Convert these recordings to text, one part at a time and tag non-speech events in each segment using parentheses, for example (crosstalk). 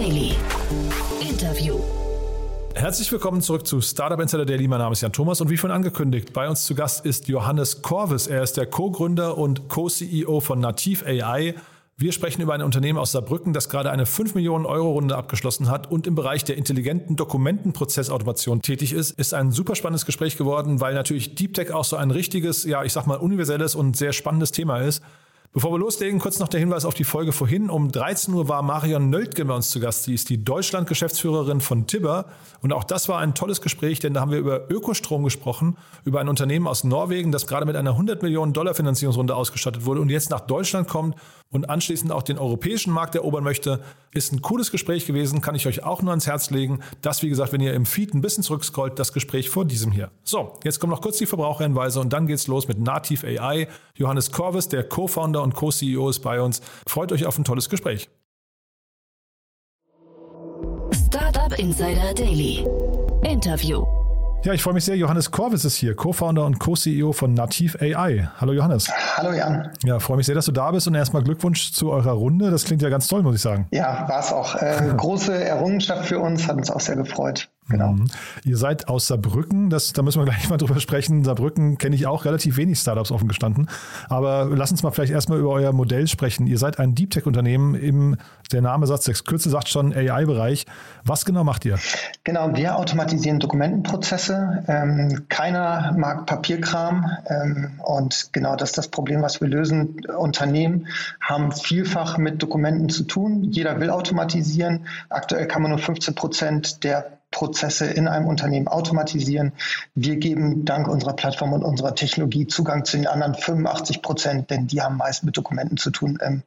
Daily. Interview. Herzlich willkommen zurück zu Startup Insider Daily. Mein Name ist Jan Thomas und wie schon angekündigt, bei uns zu Gast ist Johannes Korvis. Er ist der Co-Gründer und Co-CEO von Nativ AI. Wir sprechen über ein Unternehmen aus Saarbrücken, das gerade eine 5 Millionen Euro Runde abgeschlossen hat und im Bereich der intelligenten Dokumentenprozessautomation tätig ist. Ist ein super spannendes Gespräch geworden, weil natürlich Deep Tech auch so ein richtiges, ja, ich sag mal universelles und sehr spannendes Thema ist. Bevor wir loslegen, kurz noch der Hinweis auf die Folge vorhin. Um 13 Uhr war Marion Nöldgen bei uns zu Gast. Sie ist die Deutschland-Geschäftsführerin von Tibber. Und auch das war ein tolles Gespräch, denn da haben wir über Ökostrom gesprochen, über ein Unternehmen aus Norwegen, das gerade mit einer 100 Millionen Dollar Finanzierungsrunde ausgestattet wurde und jetzt nach Deutschland kommt und anschließend auch den europäischen Markt erobern möchte. Ist ein cooles Gespräch gewesen, kann ich euch auch nur ans Herz legen. Das, wie gesagt, wenn ihr im Feed ein bisschen zurückscrollt, das Gespräch vor diesem hier. So, jetzt kommen noch kurz die Verbraucherhinweise und dann geht's los mit Nativ AI. Johannes Korvis, der Co-Founder Gründer und Co-CEO ist bei uns. Freut euch auf ein tolles Gespräch. Startup Insider Daily. Interview. Ja, ich freue mich sehr. Johannes Korvis ist hier, Co-Founder und Co-CEO von Nativ AI. Hallo Johannes. Hallo Jan. Ja, freue mich sehr, dass du da bist und erstmal Glückwunsch zu eurer Runde. Das klingt ja ganz toll, muss ich sagen. Ja, war es auch. Äh, (laughs) große Errungenschaft für uns, hat uns auch sehr gefreut. Genau. Mhm. Ihr seid aus Saarbrücken, das, da müssen wir gleich (laughs) mal drüber sprechen. Saarbrücken kenne ich auch relativ wenig Startups offen gestanden. Aber lass uns mal vielleicht erstmal über euer Modell sprechen. Ihr seid ein Deep Tech-Unternehmen im, der Name sagt, der Kürze sagt schon AI-Bereich. Was genau macht ihr? Genau, wir automatisieren Dokumentenprozesse. Ähm, keiner mag Papierkram. Ähm, und genau das ist das Problem, was wir lösen. Unternehmen haben vielfach mit Dokumenten zu tun. Jeder will automatisieren. Aktuell kann man nur 15 Prozent der Prozesse in einem Unternehmen automatisieren. Wir geben dank unserer Plattform und unserer Technologie Zugang zu den anderen 85 Prozent, denn die haben meist mit Dokumenten zu tun im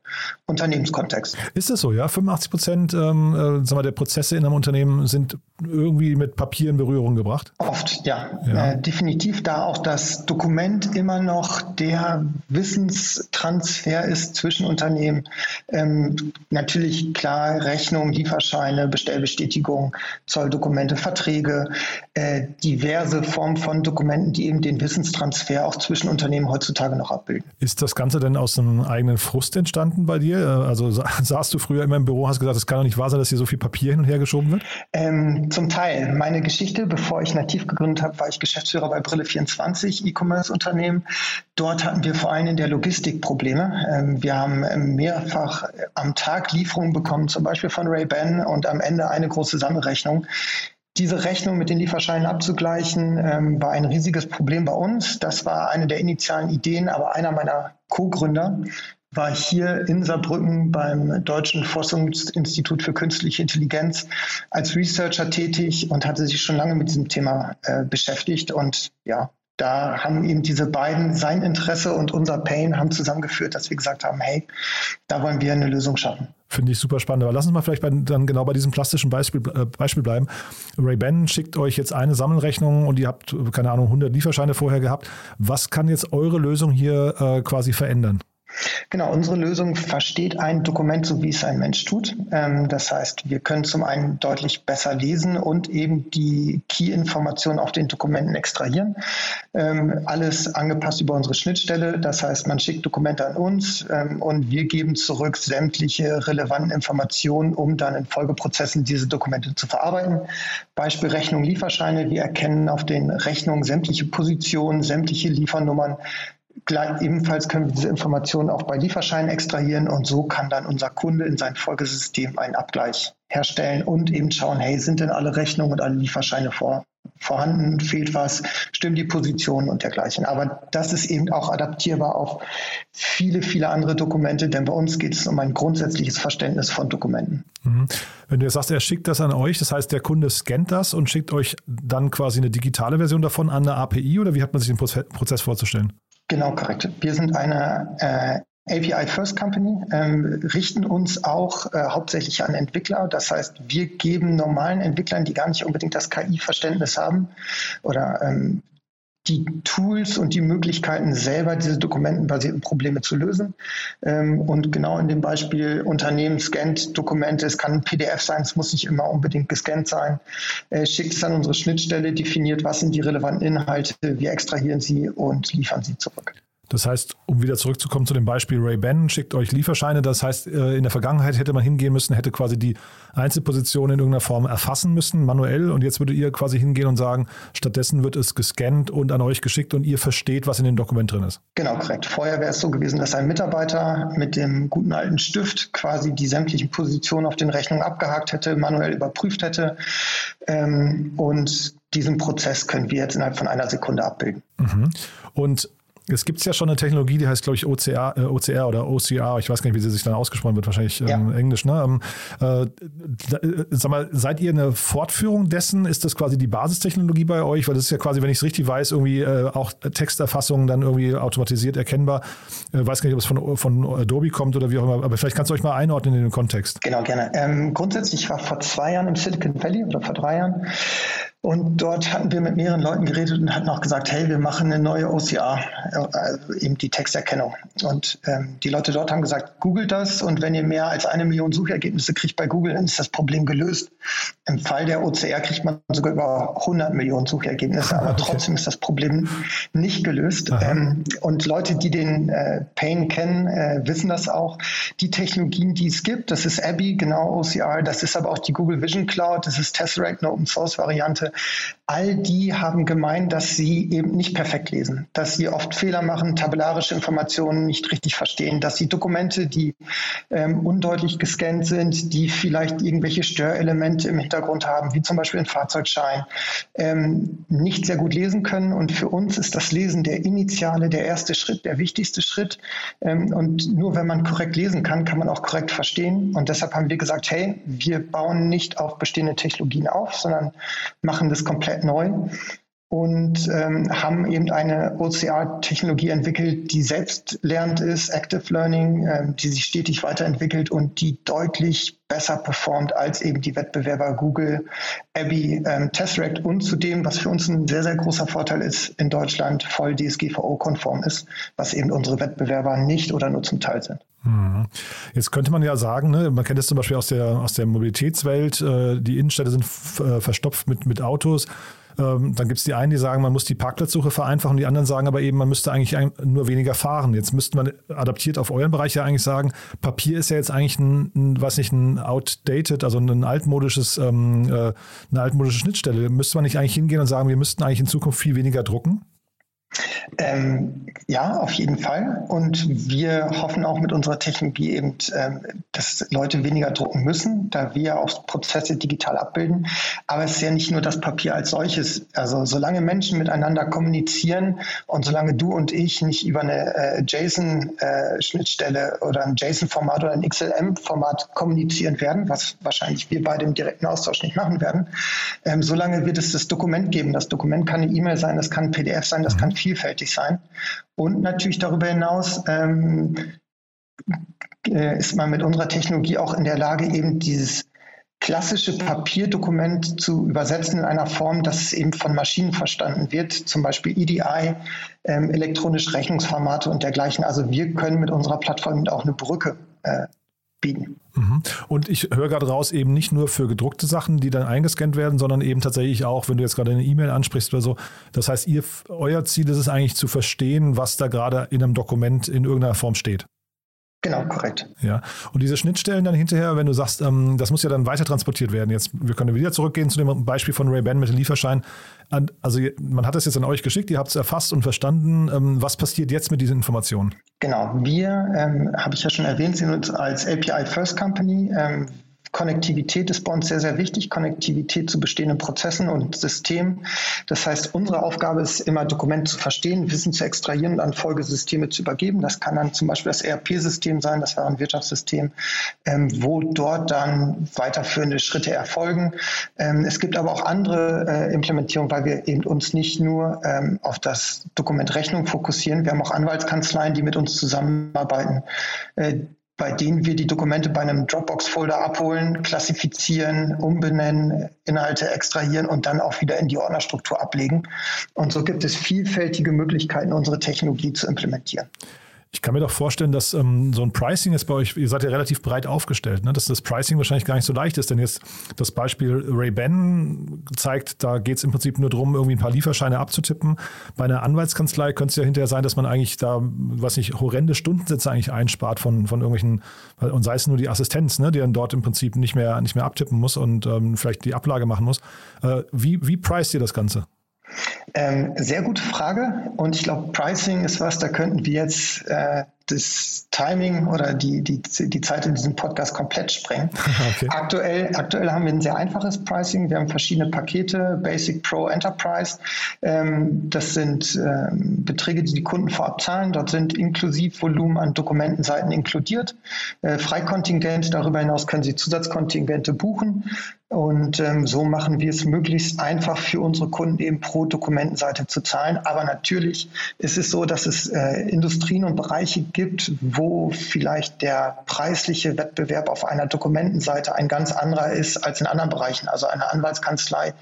Unternehmenskontext. Ist das so, ja? 85 Prozent ähm, äh, der Prozesse in einem Unternehmen sind irgendwie mit Papier in Berührung gebracht? Oft, ja. ja. Äh, definitiv, da auch das Dokument immer noch der Wissenstransfer ist zwischen Unternehmen. Ähm, natürlich klar, Rechnung, Lieferscheine, Bestellbestätigung, Zolldokumente Dokumente, Verträge, äh, diverse Formen von Dokumenten, die eben den Wissenstransfer auch zwischen Unternehmen heutzutage noch abbilden. Ist das Ganze denn aus einem eigenen Frust entstanden bei dir? Äh, also (laughs) saßt du früher immer im Büro, hast gesagt, es kann doch nicht wahr sein, dass hier so viel Papier hin und her geschoben wird? Ähm, zum Teil. Meine Geschichte, bevor ich nativ gegründet habe, war ich Geschäftsführer bei Brille24, E-Commerce-Unternehmen. Dort hatten wir vor allem in der Logistik Probleme. Ähm, wir haben mehrfach am Tag Lieferungen bekommen, zum Beispiel von Ray-Ban und am Ende eine große Sammelrechnung. Diese Rechnung mit den Lieferscheinen abzugleichen, ähm, war ein riesiges Problem bei uns. Das war eine der initialen Ideen, aber einer meiner Co-Gründer war hier in Saarbrücken beim Deutschen Forschungsinstitut für Künstliche Intelligenz als Researcher tätig und hatte sich schon lange mit diesem Thema äh, beschäftigt. Und ja, da haben eben diese beiden, sein Interesse und unser Pain, haben zusammengeführt, dass wir gesagt haben, hey, da wollen wir eine Lösung schaffen. Finde ich super spannend. Aber lass uns mal vielleicht bei, dann genau bei diesem plastischen Beispiel, äh, Beispiel bleiben. Ray-Ban schickt euch jetzt eine Sammelrechnung und ihr habt, keine Ahnung, 100 Lieferscheine vorher gehabt. Was kann jetzt eure Lösung hier äh, quasi verändern? Genau, unsere Lösung versteht ein Dokument so, wie es ein Mensch tut. Ähm, das heißt, wir können zum einen deutlich besser lesen und eben die Key-Informationen auf den Dokumenten extrahieren. Ähm, alles angepasst über unsere Schnittstelle. Das heißt, man schickt Dokumente an uns ähm, und wir geben zurück sämtliche relevanten Informationen, um dann in Folgeprozessen diese Dokumente zu verarbeiten. Beispiel Rechnung, Lieferscheine. Wir erkennen auf den Rechnungen sämtliche Positionen, sämtliche Liefernummern Ebenfalls können wir diese Informationen auch bei Lieferscheinen extrahieren und so kann dann unser Kunde in sein Folgesystem einen Abgleich herstellen und eben schauen, hey, sind denn alle Rechnungen und alle Lieferscheine vor, vorhanden, fehlt was, stimmen die Positionen und dergleichen. Aber das ist eben auch adaptierbar auf viele, viele andere Dokumente, denn bei uns geht es um ein grundsätzliches Verständnis von Dokumenten. Mhm. Wenn du jetzt sagst, er schickt das an euch, das heißt, der Kunde scannt das und schickt euch dann quasi eine digitale Version davon an eine API oder wie hat man sich den Prozess vorzustellen? Genau, korrekt. Wir sind eine äh, API First Company, ähm, richten uns auch äh, hauptsächlich an Entwickler. Das heißt, wir geben normalen Entwicklern, die gar nicht unbedingt das KI-Verständnis haben oder ähm, die Tools und die Möglichkeiten, selber diese dokumentenbasierten Probleme zu lösen. Ähm, und genau in dem Beispiel Unternehmen scannt Dokumente, es kann ein PDF sein, es muss nicht immer unbedingt gescannt sein, äh, schickt es an unsere Schnittstelle, definiert, was sind die relevanten Inhalte, wir extrahieren sie und liefern sie zurück. Das heißt, um wieder zurückzukommen zu dem Beispiel Ray-Ban, schickt euch Lieferscheine. Das heißt, äh, in der Vergangenheit hätte man hingehen müssen, hätte quasi die Einzelposition in irgendeiner Form erfassen müssen, manuell. Und jetzt würdet ihr quasi hingehen und sagen, stattdessen wird es gescannt und an euch geschickt und ihr versteht, was in dem Dokument drin ist. Genau, korrekt. Vorher wäre es so gewesen, dass ein Mitarbeiter mit dem guten alten Stift quasi die sämtlichen Positionen auf den Rechnungen abgehakt hätte, manuell überprüft hätte. Ähm, und diesen Prozess können wir jetzt innerhalb von einer Sekunde abbilden. Mhm. Und es gibt ja schon eine Technologie, die heißt, glaube ich, OCR, äh, OCR oder OCR. Ich weiß gar nicht, wie sie sich dann ausgesprochen wird, wahrscheinlich ja. ähm, Englisch. Ne? Ähm, äh, äh, sag mal, seid ihr eine Fortführung dessen? Ist das quasi die Basistechnologie bei euch? Weil das ist ja quasi, wenn ich es richtig weiß, irgendwie äh, auch Texterfassung dann irgendwie automatisiert erkennbar. Äh, weiß gar nicht, ob es von, von Adobe kommt oder wie auch immer, aber vielleicht kannst du euch mal einordnen in den Kontext. Genau, gerne. Ähm, grundsätzlich war vor zwei Jahren im Silicon Valley oder vor drei Jahren und dort hatten wir mit mehreren Leuten geredet und hatten auch gesagt, hey, wir machen eine neue OCR, also eben die Texterkennung. Und ähm, die Leute dort haben gesagt, googelt das und wenn ihr mehr als eine Million Suchergebnisse kriegt bei Google, dann ist das Problem gelöst. Im Fall der OCR kriegt man sogar über 100 Millionen Suchergebnisse, aber (laughs) okay. trotzdem ist das Problem nicht gelöst. Ähm, und Leute, die den äh, Pain kennen, äh, wissen das auch. Die Technologien, die es gibt, das ist Abby, genau OCR, das ist aber auch die Google Vision Cloud, das ist Tesseract, eine Open Source Variante all die haben gemeint, dass sie eben nicht perfekt lesen, dass sie oft Fehler machen, tabellarische Informationen nicht richtig verstehen, dass sie Dokumente, die ähm, undeutlich gescannt sind, die vielleicht irgendwelche Störelemente im Hintergrund haben, wie zum Beispiel ein Fahrzeugschein, ähm, nicht sehr gut lesen können. Und für uns ist das Lesen der initiale, der erste Schritt, der wichtigste Schritt. Ähm, und nur wenn man korrekt lesen kann, kann man auch korrekt verstehen. Und deshalb haben wir gesagt, hey, wir bauen nicht auf bestehende Technologien auf, sondern machen das komplett neu und ähm, haben eben eine OCR-Technologie entwickelt, die selbstlernend ist, Active Learning, ähm, die sich stetig weiterentwickelt und die deutlich besser performt als eben die Wettbewerber Google, Abby, ähm, Tesseract und zudem, was für uns ein sehr, sehr großer Vorteil ist, in Deutschland voll DSGVO-konform ist, was eben unsere Wettbewerber nicht oder nur zum Teil sind. Mhm. Jetzt könnte man ja sagen, ne, man kennt es zum Beispiel aus der, aus der Mobilitätswelt, äh, die Innenstädte sind äh, verstopft mit, mit Autos. Ähm, dann gibt es die einen, die sagen, man muss die Parkplatzsuche vereinfachen, die anderen sagen aber eben, man müsste eigentlich nur weniger fahren. Jetzt müsste man adaptiert auf euren Bereich ja eigentlich sagen, Papier ist ja jetzt eigentlich ein, ein weiß nicht, ein outdated, also ein altmodisches, ähm, äh, eine altmodische Schnittstelle. Müsste man nicht eigentlich hingehen und sagen, wir müssten eigentlich in Zukunft viel weniger drucken? Ähm, ja, auf jeden Fall. Und wir hoffen auch mit unserer Technologie eben, ähm, dass Leute weniger drucken müssen, da wir auch Prozesse digital abbilden. Aber es ist ja nicht nur das Papier als solches. Also solange Menschen miteinander kommunizieren und solange du und ich nicht über eine äh, JSON-Schnittstelle äh, oder ein JSON-Format oder ein XLM-Format kommunizieren werden, was wahrscheinlich wir beide im direkten Austausch nicht machen werden, ähm, solange wird es das Dokument geben. Das Dokument kann eine E-Mail sein, das kann ein PDF sein, das kann vielfältig sein. Und natürlich darüber hinaus ähm, äh, ist man mit unserer Technologie auch in der Lage, eben dieses klassische Papierdokument zu übersetzen in einer Form, dass es eben von Maschinen verstanden wird, zum Beispiel EDI, ähm, elektronische Rechnungsformate und dergleichen. Also wir können mit unserer Plattform auch eine Brücke äh, bieten. Mhm. Und ich höre gerade raus, eben nicht nur für gedruckte Sachen, die dann eingescannt werden, sondern eben tatsächlich auch, wenn du jetzt gerade eine E-Mail ansprichst oder so. Das heißt, ihr, euer Ziel ist es eigentlich zu verstehen, was da gerade in einem Dokument in irgendeiner Form steht. Genau, korrekt. Ja. Und diese Schnittstellen dann hinterher, wenn du sagst, ähm, das muss ja dann weiter transportiert werden. Jetzt, wir können wieder zurückgehen zu dem Beispiel von Ray-Ban mit dem Lieferschein. Also man hat es jetzt an euch geschickt, ihr habt es erfasst und verstanden. Ähm, was passiert jetzt mit diesen Informationen? Genau, wir, ähm, habe ich ja schon erwähnt, sind uns als API First Company. Konnektivität ist bei uns sehr, sehr wichtig. Konnektivität zu bestehenden Prozessen und Systemen. Das heißt, unsere Aufgabe ist immer, Dokumente zu verstehen, Wissen zu extrahieren und an Folgesysteme zu übergeben. Das kann dann zum Beispiel das ERP-System sein, das wäre ein Wirtschaftssystem, ähm, wo dort dann weiterführende Schritte erfolgen. Ähm, es gibt aber auch andere äh, Implementierungen, weil wir eben uns nicht nur ähm, auf das Dokument Rechnung fokussieren. Wir haben auch Anwaltskanzleien, die mit uns zusammenarbeiten, äh, bei denen wir die Dokumente bei einem Dropbox-Folder abholen, klassifizieren, umbenennen, Inhalte extrahieren und dann auch wieder in die Ordnerstruktur ablegen. Und so gibt es vielfältige Möglichkeiten, unsere Technologie zu implementieren. Ich kann mir doch vorstellen, dass ähm, so ein Pricing ist bei euch, ihr seid ja relativ breit aufgestellt, ne? dass das Pricing wahrscheinlich gar nicht so leicht ist, denn jetzt das Beispiel Ray-Ban zeigt, da geht es im Prinzip nur darum, irgendwie ein paar Lieferscheine abzutippen. Bei einer Anwaltskanzlei könnte es ja hinterher sein, dass man eigentlich da, was nicht, horrende Stundensätze eigentlich einspart von, von irgendwelchen, und sei es nur die Assistenz, ne, die dann dort im Prinzip nicht mehr, nicht mehr abtippen muss und ähm, vielleicht die Ablage machen muss. Äh, wie, wie preist ihr das Ganze? Ähm, sehr gute Frage. Und ich glaube, Pricing ist was, da könnten wir jetzt äh, das Timing oder die, die, die Zeit in diesem Podcast komplett sprengen. (laughs) Okay. Aktuell, aktuell haben wir ein sehr einfaches Pricing. Wir haben verschiedene Pakete, Basic Pro Enterprise. Ähm, das sind ähm, Beträge, die die Kunden vorab zahlen. Dort sind inklusiv Volumen an Dokumentenseiten inkludiert. Äh, Freikontingent, darüber hinaus können Sie Zusatzkontingente buchen. Und ähm, so machen wir es möglichst einfach für unsere Kunden eben pro Dokumentenseite zu zahlen. Aber natürlich ist es so, dass es äh, Industrien und Bereiche gibt, wo vielleicht der preisliche Wettbewerb auf einer Dokumentenseite ein ganz anderer ist als in anderen Bereichen. Also eine Anwaltskanzlei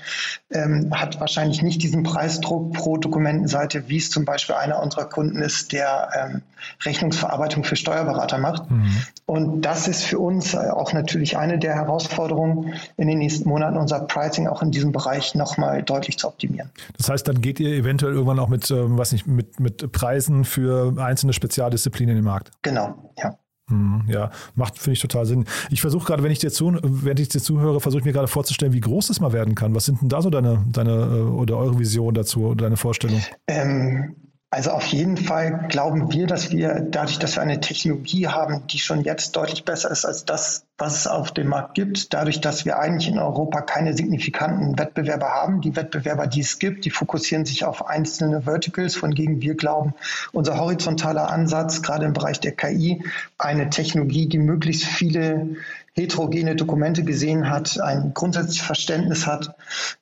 ähm, hat wahrscheinlich nicht diesen Preisdruck pro Dokumentenseite, wie es zum Beispiel einer unserer Kunden ist, der ähm, Rechnungsverarbeitung für Steuerberater macht. Mhm. Und das ist für uns auch natürlich eine der Herausforderungen in den nächsten Monaten, unser Pricing auch in diesem Bereich nochmal deutlich zu optimieren. Das heißt, dann geht ihr eventuell irgendwann auch mit, ähm, was nicht, mit, mit Preisen für einzelne Spezialdisziplinen Disziplin in den Markt. Genau, ja. Hm, ja, macht, finde ich, total Sinn. Ich versuche gerade, wenn ich dir zu, wenn ich dir zuhöre, versuche ich mir gerade vorzustellen, wie groß das mal werden kann. Was sind denn da so deine, deine äh, oder eure Vision dazu oder deine Vorstellung? Ähm, also auf jeden Fall glauben wir, dass wir dadurch, dass wir eine Technologie haben, die schon jetzt deutlich besser ist als das, was es auf dem Markt gibt, dadurch, dass wir eigentlich in Europa keine signifikanten Wettbewerber haben. Die Wettbewerber, die es gibt, die fokussieren sich auf einzelne Verticals, von denen wir glauben, unser horizontaler Ansatz, gerade im Bereich der KI, eine Technologie, die möglichst viele heterogene Dokumente gesehen hat, ein grundsätzliches Verständnis hat,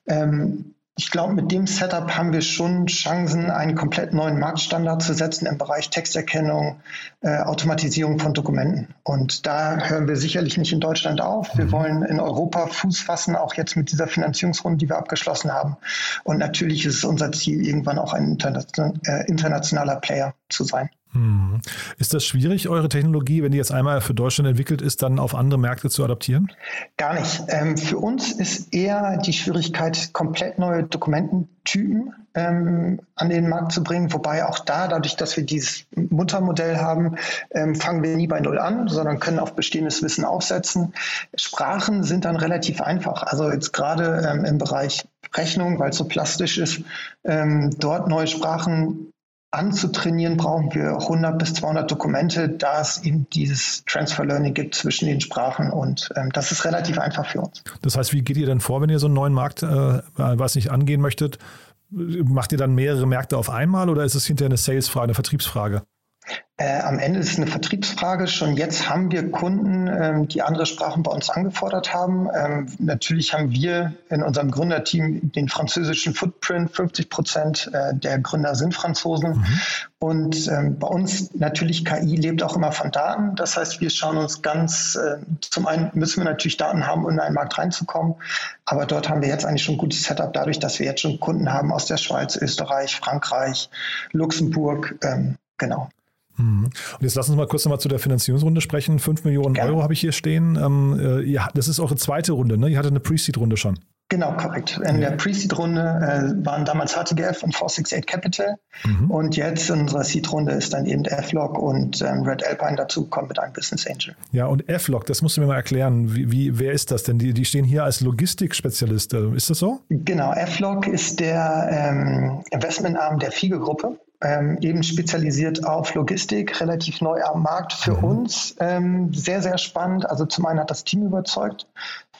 ähm, ich glaube, mit dem Setup haben wir schon Chancen, einen komplett neuen Marktstandard zu setzen im Bereich Texterkennung, äh, Automatisierung von Dokumenten. Und da hören wir sicherlich nicht in Deutschland auf. Wir mhm. wollen in Europa Fuß fassen, auch jetzt mit dieser Finanzierungsrunde, die wir abgeschlossen haben. Und natürlich ist es unser Ziel, irgendwann auch ein äh, internationaler Player zu sein. Hm. Ist das schwierig, eure Technologie, wenn die jetzt einmal für Deutschland entwickelt ist, dann auf andere Märkte zu adaptieren? Gar nicht. Ähm, für uns ist eher die Schwierigkeit, komplett neue Dokumententypen ähm, an den Markt zu bringen. Wobei auch da, dadurch, dass wir dieses Muttermodell haben, ähm, fangen wir nie bei Null an, sondern können auf bestehendes Wissen aufsetzen. Sprachen sind dann relativ einfach. Also jetzt gerade im Bereich Rechnung, weil es so plastisch ist, dort neue Sprachen anzutrainieren, brauchen wir 100 bis 200 Dokumente, da es eben dieses Transfer Learning gibt zwischen den Sprachen und ähm, das ist relativ einfach für uns. Das heißt, wie geht ihr denn vor, wenn ihr so einen neuen Markt, äh, was nicht angehen möchtet? Macht ihr dann mehrere Märkte auf einmal oder ist es hinterher eine Sales-Frage, eine Vertriebsfrage? Äh, am Ende ist es eine Vertriebsfrage. Schon jetzt haben wir Kunden, ähm, die andere Sprachen bei uns angefordert haben. Ähm, natürlich haben wir in unserem Gründerteam den französischen Footprint. 50 Prozent äh, der Gründer sind Franzosen. Mhm. Und ähm, bei uns natürlich KI lebt auch immer von Daten. Das heißt, wir schauen uns ganz, äh, zum einen müssen wir natürlich Daten haben, um in einen Markt reinzukommen. Aber dort haben wir jetzt eigentlich schon ein gutes Setup dadurch, dass wir jetzt schon Kunden haben aus der Schweiz, Österreich, Frankreich, Luxemburg. Ähm, genau. Mhm. Und jetzt lass uns mal kurz nochmal zu der Finanzierungsrunde sprechen. 5 Millionen Gerne. Euro habe ich hier stehen. Ähm, äh, ja, das ist eure zweite Runde, ne? Ihr hattet eine Pre-Seed-Runde schon. Genau, korrekt. In der Pre-Seed-Runde äh, waren damals HTGF und 468 Capital. Mhm. Und jetzt in unserer Seed-Runde ist dann eben F-Log und ähm, Red Alpine dazu kommt mit einem Business Angel. Ja, und F-Log, das musst du mir mal erklären. Wie, wie, wer ist das denn? Die, die stehen hier als Logistikspezialist. Ist das so? Genau, F-Log ist der ähm, Investmentarm der FIGE-Gruppe ähm, eben spezialisiert auf Logistik, relativ neu am Markt für mhm. uns. Ähm, sehr, sehr spannend. Also zum einen hat das Team überzeugt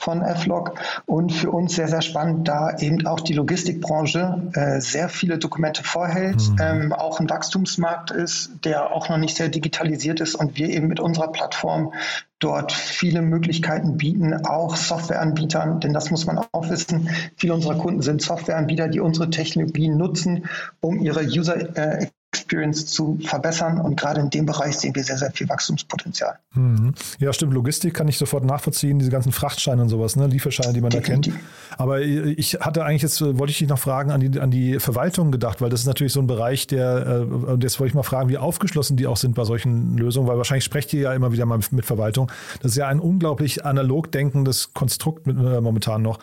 von F-Log und für uns sehr, sehr spannend, da eben auch die Logistikbranche äh, sehr viele Dokumente vorhält, mhm. ähm, auch ein Wachstumsmarkt ist, der auch noch nicht sehr digitalisiert ist und wir eben mit unserer Plattform dort viele Möglichkeiten bieten, auch Softwareanbietern, denn das muss man auch wissen. Viele unserer Kunden sind Softwareanbieter, die unsere Technologien nutzen, um ihre User äh, Experience zu verbessern. Und gerade in dem Bereich sehen wir sehr, sehr viel Wachstumspotenzial. Mhm. Ja, stimmt. Logistik kann ich sofort nachvollziehen, diese ganzen Frachtscheine und sowas, ne? Lieferscheine, die man Definitiv. da kennt. Aber ich hatte eigentlich jetzt, wollte ich dich noch fragen, an die, an die Verwaltung gedacht, weil das ist natürlich so ein Bereich, der, äh, und jetzt wollte ich mal fragen, wie aufgeschlossen die auch sind bei solchen Lösungen, weil wahrscheinlich sprecht ihr ja immer wieder mal mit Verwaltung. Das ist ja ein unglaublich analog denkendes Konstrukt mit, äh, momentan noch.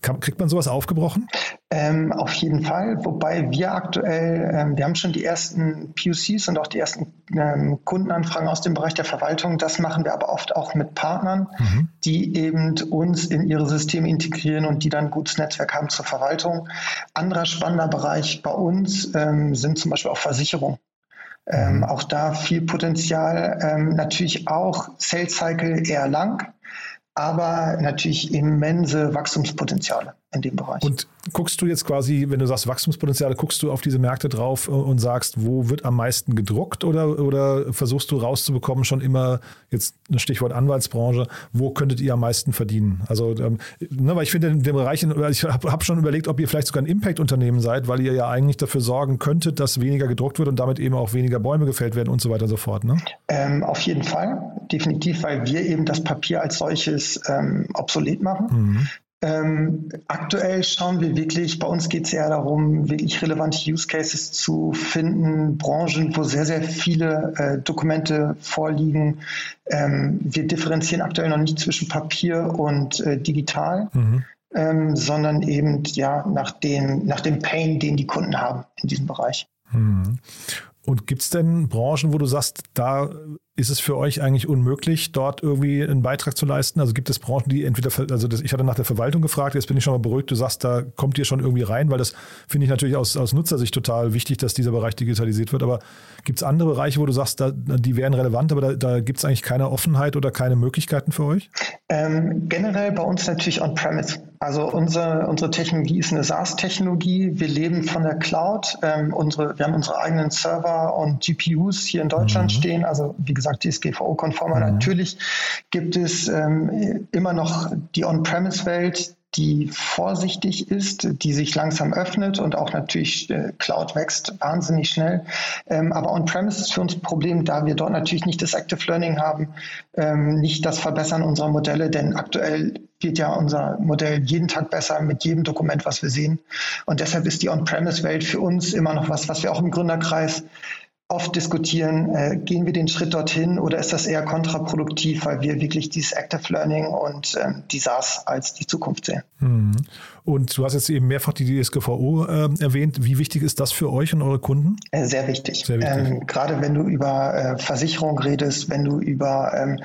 Kriegt man sowas aufgebrochen? Ähm, auf jeden Fall, wobei wir aktuell, ähm, wir haben schon die ersten PUCs und auch die ersten ähm, Kundenanfragen aus dem Bereich der Verwaltung. Das machen wir aber oft auch mit Partnern, mhm. die eben uns in ihre Systeme integrieren und die dann ein gutes Netzwerk haben zur Verwaltung. Anderer spannender Bereich bei uns ähm, sind zum Beispiel auch Versicherungen. Ähm, mhm. auch da viel Potenzial, ähm, natürlich auch Sales Cycle eher lang aber natürlich immense Wachstumspotenziale in dem Bereich. Und guckst du jetzt quasi, wenn du sagst Wachstumspotenziale, guckst du auf diese Märkte drauf und sagst, wo wird am meisten gedruckt oder, oder versuchst du rauszubekommen schon immer, jetzt ein Stichwort Anwaltsbranche, wo könntet ihr am meisten verdienen? Also, ähm, ne, weil ich finde, in dem Bereich, ich habe hab schon überlegt, ob ihr vielleicht sogar ein Impact-Unternehmen seid, weil ihr ja eigentlich dafür sorgen könntet, dass weniger gedruckt wird und damit eben auch weniger Bäume gefällt werden und so weiter und so fort. Ne? Ähm, auf jeden Fall, definitiv, weil wir eben das Papier als solches ähm, obsolet machen. Mhm. Ähm, aktuell schauen wir wirklich, bei uns geht es eher darum, wirklich relevante Use Cases zu finden, Branchen, wo sehr, sehr viele äh, Dokumente vorliegen. Ähm, wir differenzieren aktuell noch nicht zwischen Papier und äh, digital. Mhm. Ähm, sondern eben ja nach dem, nach dem Pain, den die Kunden haben in diesem Bereich. Mhm. Und gibt es denn Branchen, wo du sagst, da ist es für euch eigentlich unmöglich, dort irgendwie einen Beitrag zu leisten? Also gibt es Branchen, die entweder, also das, ich hatte nach der Verwaltung gefragt, jetzt bin ich schon mal beruhigt, du sagst, da kommt ihr schon irgendwie rein, weil das finde ich natürlich aus, aus Nutzersicht total wichtig, dass dieser Bereich digitalisiert wird. Aber gibt es andere Bereiche, wo du sagst, da, die wären relevant, aber da, da gibt es eigentlich keine Offenheit oder keine Möglichkeiten für euch? Ähm, generell bei uns natürlich on-premise. Also unsere, unsere Technologie ist eine SaaS-Technologie. Wir leben von der Cloud. Ähm, unsere, wir haben unsere eigenen Server und GPUs hier in Deutschland mhm. stehen. Also wie gesagt, DSGVO-konformer. Mhm. Natürlich gibt es ähm, immer noch die On-Premise-Welt, die vorsichtig ist, die sich langsam öffnet und auch natürlich äh, Cloud wächst wahnsinnig schnell. Ähm, aber On-Premise ist für uns ein Problem, da wir dort natürlich nicht das Active Learning haben, ähm, nicht das Verbessern unserer Modelle, denn aktuell wird ja unser Modell jeden Tag besser mit jedem Dokument, was wir sehen. Und deshalb ist die On-Premise-Welt für uns immer noch was, was wir auch im Gründerkreis oft diskutieren, äh, gehen wir den Schritt dorthin oder ist das eher kontraproduktiv, weil wir wirklich dieses Active Learning und ähm, die SaaS als die Zukunft sehen. Mhm. Und du hast jetzt eben mehrfach die DSGVO äh, erwähnt. Wie wichtig ist das für euch und eure Kunden? Äh, sehr wichtig. Sehr wichtig. Ähm, gerade wenn du über äh, Versicherung redest, wenn du über ähm,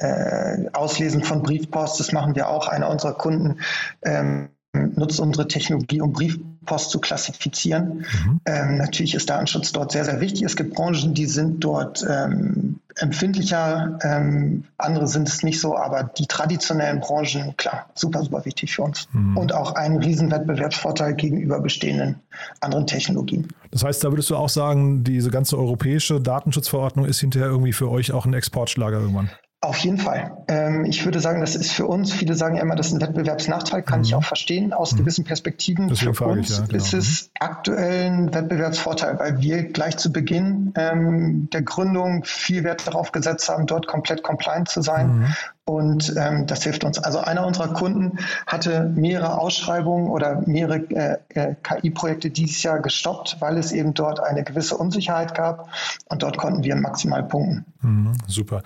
äh, Auslesen von Briefpost, das machen wir auch, einer unserer Kunden ähm, nutzt unsere Technologie, um Briefpost zu klassifizieren. Mhm. Ähm, natürlich ist Datenschutz dort sehr, sehr wichtig. Es gibt Branchen, die sind dort ähm, empfindlicher, ähm, andere sind es nicht so, aber die traditionellen Branchen, klar, super, super wichtig für uns. Mhm. Und auch ein Riesenwettbewerbsvorteil gegenüber bestehenden anderen Technologien. Das heißt, da würdest du auch sagen, diese ganze europäische Datenschutzverordnung ist hinterher irgendwie für euch auch ein Exportschlager irgendwann? Auf jeden Fall. Ähm, ich würde sagen, das ist für uns, viele sagen immer, das ist ein Wettbewerbsnachteil, kann mhm. ich auch verstehen aus mhm. gewissen Perspektiven. Deswegen für uns ich, ja, genau. ist es aktuell ein Wettbewerbsvorteil, weil wir gleich zu Beginn ähm, der Gründung viel Wert darauf gesetzt haben, dort komplett compliant zu sein mhm. Und ähm, das hilft uns. Also einer unserer Kunden hatte mehrere Ausschreibungen oder mehrere äh, äh, KI-Projekte dieses Jahr gestoppt, weil es eben dort eine gewisse Unsicherheit gab. Und dort konnten wir maximal punkten. Mhm, super.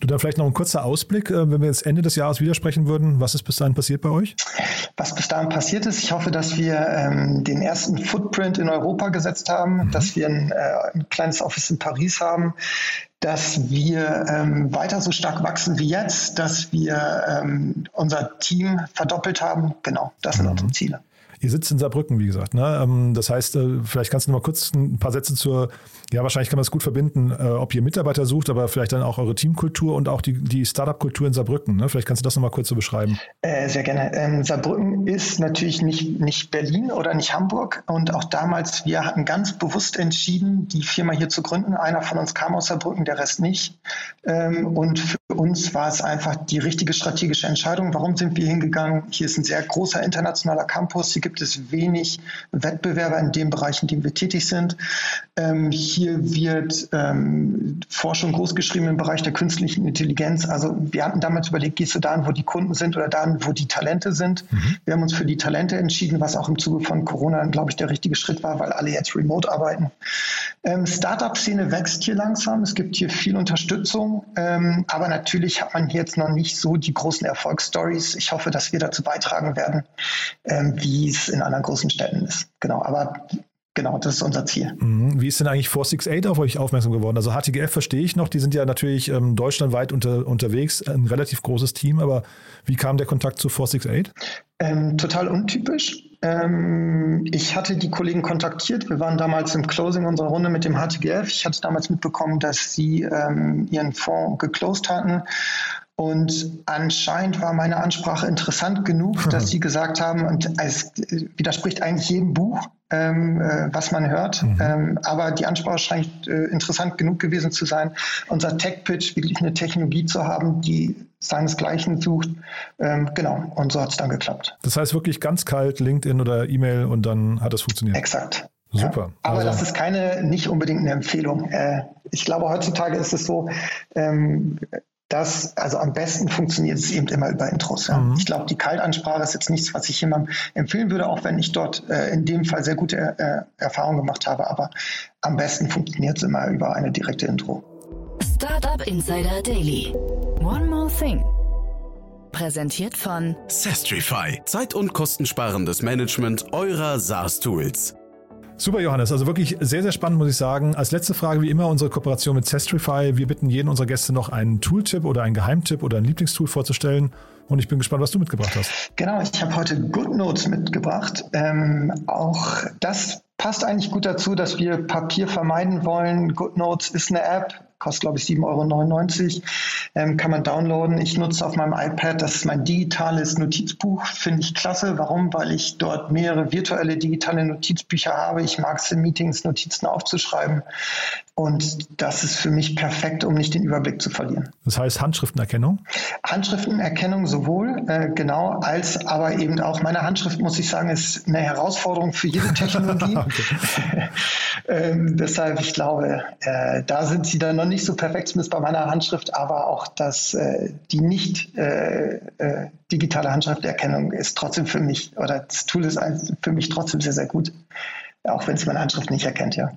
Du da vielleicht noch ein kurzer Ausblick, äh, wenn wir jetzt Ende des Jahres widersprechen würden. Was ist bis dahin passiert bei euch? Was bis dahin passiert ist, ich hoffe, dass wir ähm, den ersten Footprint in Europa gesetzt haben, mhm. dass wir ein, äh, ein kleines Office in Paris haben, dass wir ähm, weiter so stark wachsen wie jetzt, dass wir ähm, unser Team verdoppelt haben. Genau, das sind mhm. unsere Ziele. Ihr sitzt in Saarbrücken, wie gesagt. Ne? Ähm, das heißt, äh, vielleicht kannst du noch mal kurz ein paar Sätze zur, ja, wahrscheinlich kann man es gut verbinden, äh, ob ihr Mitarbeiter sucht, aber vielleicht dann auch eure Teamkultur und auch die, die Startup-Kultur in Saarbrücken. Ne? Vielleicht kannst du das noch mal kurz so beschreiben. Äh, sehr gerne. Ähm, Saarbrücken ist natürlich nicht, nicht Berlin oder nicht Hamburg. Und auch damals, wir hatten ganz bewusst entschieden, die Firma hier zu gründen. Einer von uns kam aus Saarbrücken, der Rest nicht. Ähm, und für uns war es einfach die richtige strategische Entscheidung. Warum sind wir hingegangen? Hier ist ein sehr großer internationaler Campus. Hier gibt es wenig Wettbewerber in den Bereichen, in denen wir tätig sind. Ähm, hier wird ähm, Forschung großgeschrieben im Bereich der künstlichen Intelligenz. Also wir hatten damals überlegt, gehst du dahin, wo die Kunden sind oder dahin, wo die Talente sind. Mhm. Wir haben uns für die Talente entschieden, was auch im Zuge von Corona, glaube ich, der richtige Schritt war, weil alle jetzt remote arbeiten. Ähm, Startup-Szene wächst hier langsam. Es gibt hier viel Unterstützung, ähm, aber natürlich hat man hier jetzt noch nicht so die großen Erfolgsstories. Ich hoffe, dass wir dazu beitragen werden, ähm, wie es in anderen großen Städten ist. Genau, aber Genau, das ist unser Ziel. Mhm. Wie ist denn eigentlich 468 auf euch aufmerksam geworden? Also HTGF verstehe ich noch, die sind ja natürlich ähm, deutschlandweit unter, unterwegs, ein relativ großes Team, aber wie kam der Kontakt zu 468? Ähm, total untypisch. Ähm, ich hatte die Kollegen kontaktiert. Wir waren damals im Closing unserer Runde mit dem HTGF. Ich hatte damals mitbekommen, dass sie ähm, ihren Fonds geclosed hatten und anscheinend war meine Ansprache interessant genug, (laughs) dass sie gesagt haben, und es widerspricht eigentlich jedem Buch, ähm, äh, was man hört, mhm. ähm, aber die Ansprache scheint äh, interessant genug gewesen zu sein, unser Tech-Pitch wirklich eine Technologie zu haben, die seinesgleichen sucht. Ähm, genau, und so hat es dann geklappt. Das heißt wirklich ganz kalt LinkedIn oder E-Mail und dann hat es funktioniert. Exakt. Super. Ja, aber also. das ist keine, nicht unbedingt eine Empfehlung. Äh, ich glaube, heutzutage ist es so, ähm, das, also am besten funktioniert es eben immer über Intros. Ja. Mhm. Ich glaube, die Kaltansprache ist jetzt nichts, was ich jemandem empfehlen würde, auch wenn ich dort äh, in dem Fall sehr gute äh, Erfahrungen gemacht habe. Aber am besten funktioniert es immer über eine direkte Intro. Startup Insider Daily. One more thing. Präsentiert von Sestrify. Zeit- und kostensparendes Management eurer SaaS-Tools. Super, Johannes. Also wirklich sehr, sehr spannend, muss ich sagen. Als letzte Frage, wie immer, unsere Kooperation mit Zestrify. Wir bitten jeden unserer Gäste noch einen Tooltip oder einen Geheimtipp oder ein Lieblingstool vorzustellen. Und ich bin gespannt, was du mitgebracht hast. Genau, ich habe heute GoodNotes mitgebracht. Ähm, auch das passt eigentlich gut dazu, dass wir Papier vermeiden wollen. GoodNotes ist eine App, kostet glaube ich 7,99 Euro, ähm, kann man downloaden. Ich nutze auf meinem iPad, das ist mein digitales Notizbuch, finde ich klasse. Warum? Weil ich dort mehrere virtuelle digitale Notizbücher habe. Ich mag es in Meetings, Notizen aufzuschreiben. Und das ist für mich perfekt, um nicht den Überblick zu verlieren. Das heißt Handschriftenerkennung? Handschriftenerkennung sowohl, äh, genau, als aber eben auch meine Handschrift, muss ich sagen, ist eine Herausforderung für jede Technologie. (laughs) (laughs) ähm, deshalb, ich glaube, äh, da sind sie dann noch nicht so perfekt, zumindest bei meiner Handschrift, aber auch das, äh, die nicht äh, äh, digitale Handschrifterkennung ist trotzdem für mich, oder das Tool ist für mich trotzdem sehr, sehr gut, auch wenn es meine Handschrift nicht erkennt, ja.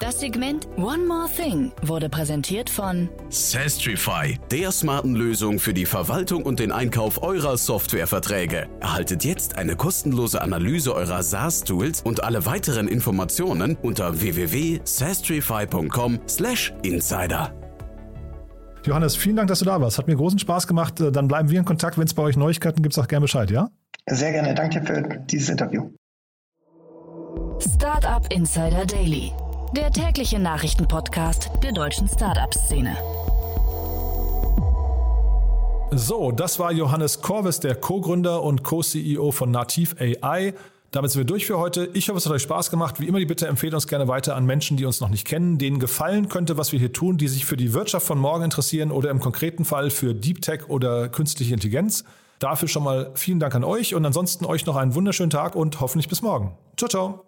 Das Segment One More Thing wurde präsentiert von Sastrify, der smarten Lösung für die Verwaltung und den Einkauf eurer Softwareverträge. Erhaltet jetzt eine kostenlose Analyse eurer SaaS-Tools und alle weiteren Informationen unter www.sastrify.com/insider. Johannes, vielen Dank, dass du da warst. Hat mir großen Spaß gemacht. Dann bleiben wir in Kontakt. Wenn es bei euch Neuigkeiten gibt, sag gerne Bescheid, ja? Sehr gerne. Danke für dieses Interview. Startup Insider Daily der tägliche Nachrichtenpodcast der deutschen Startup-Szene. So, das war Johannes Korvis, der Co-Gründer und Co-CEO von Nativ AI. Damit sind wir durch für heute. Ich hoffe, es hat euch Spaß gemacht. Wie immer die Bitte, empfehlt uns gerne weiter an Menschen, die uns noch nicht kennen, denen gefallen könnte, was wir hier tun, die sich für die Wirtschaft von morgen interessieren oder im konkreten Fall für Deep Tech oder künstliche Intelligenz. Dafür schon mal vielen Dank an euch und ansonsten euch noch einen wunderschönen Tag und hoffentlich bis morgen. Ciao, ciao.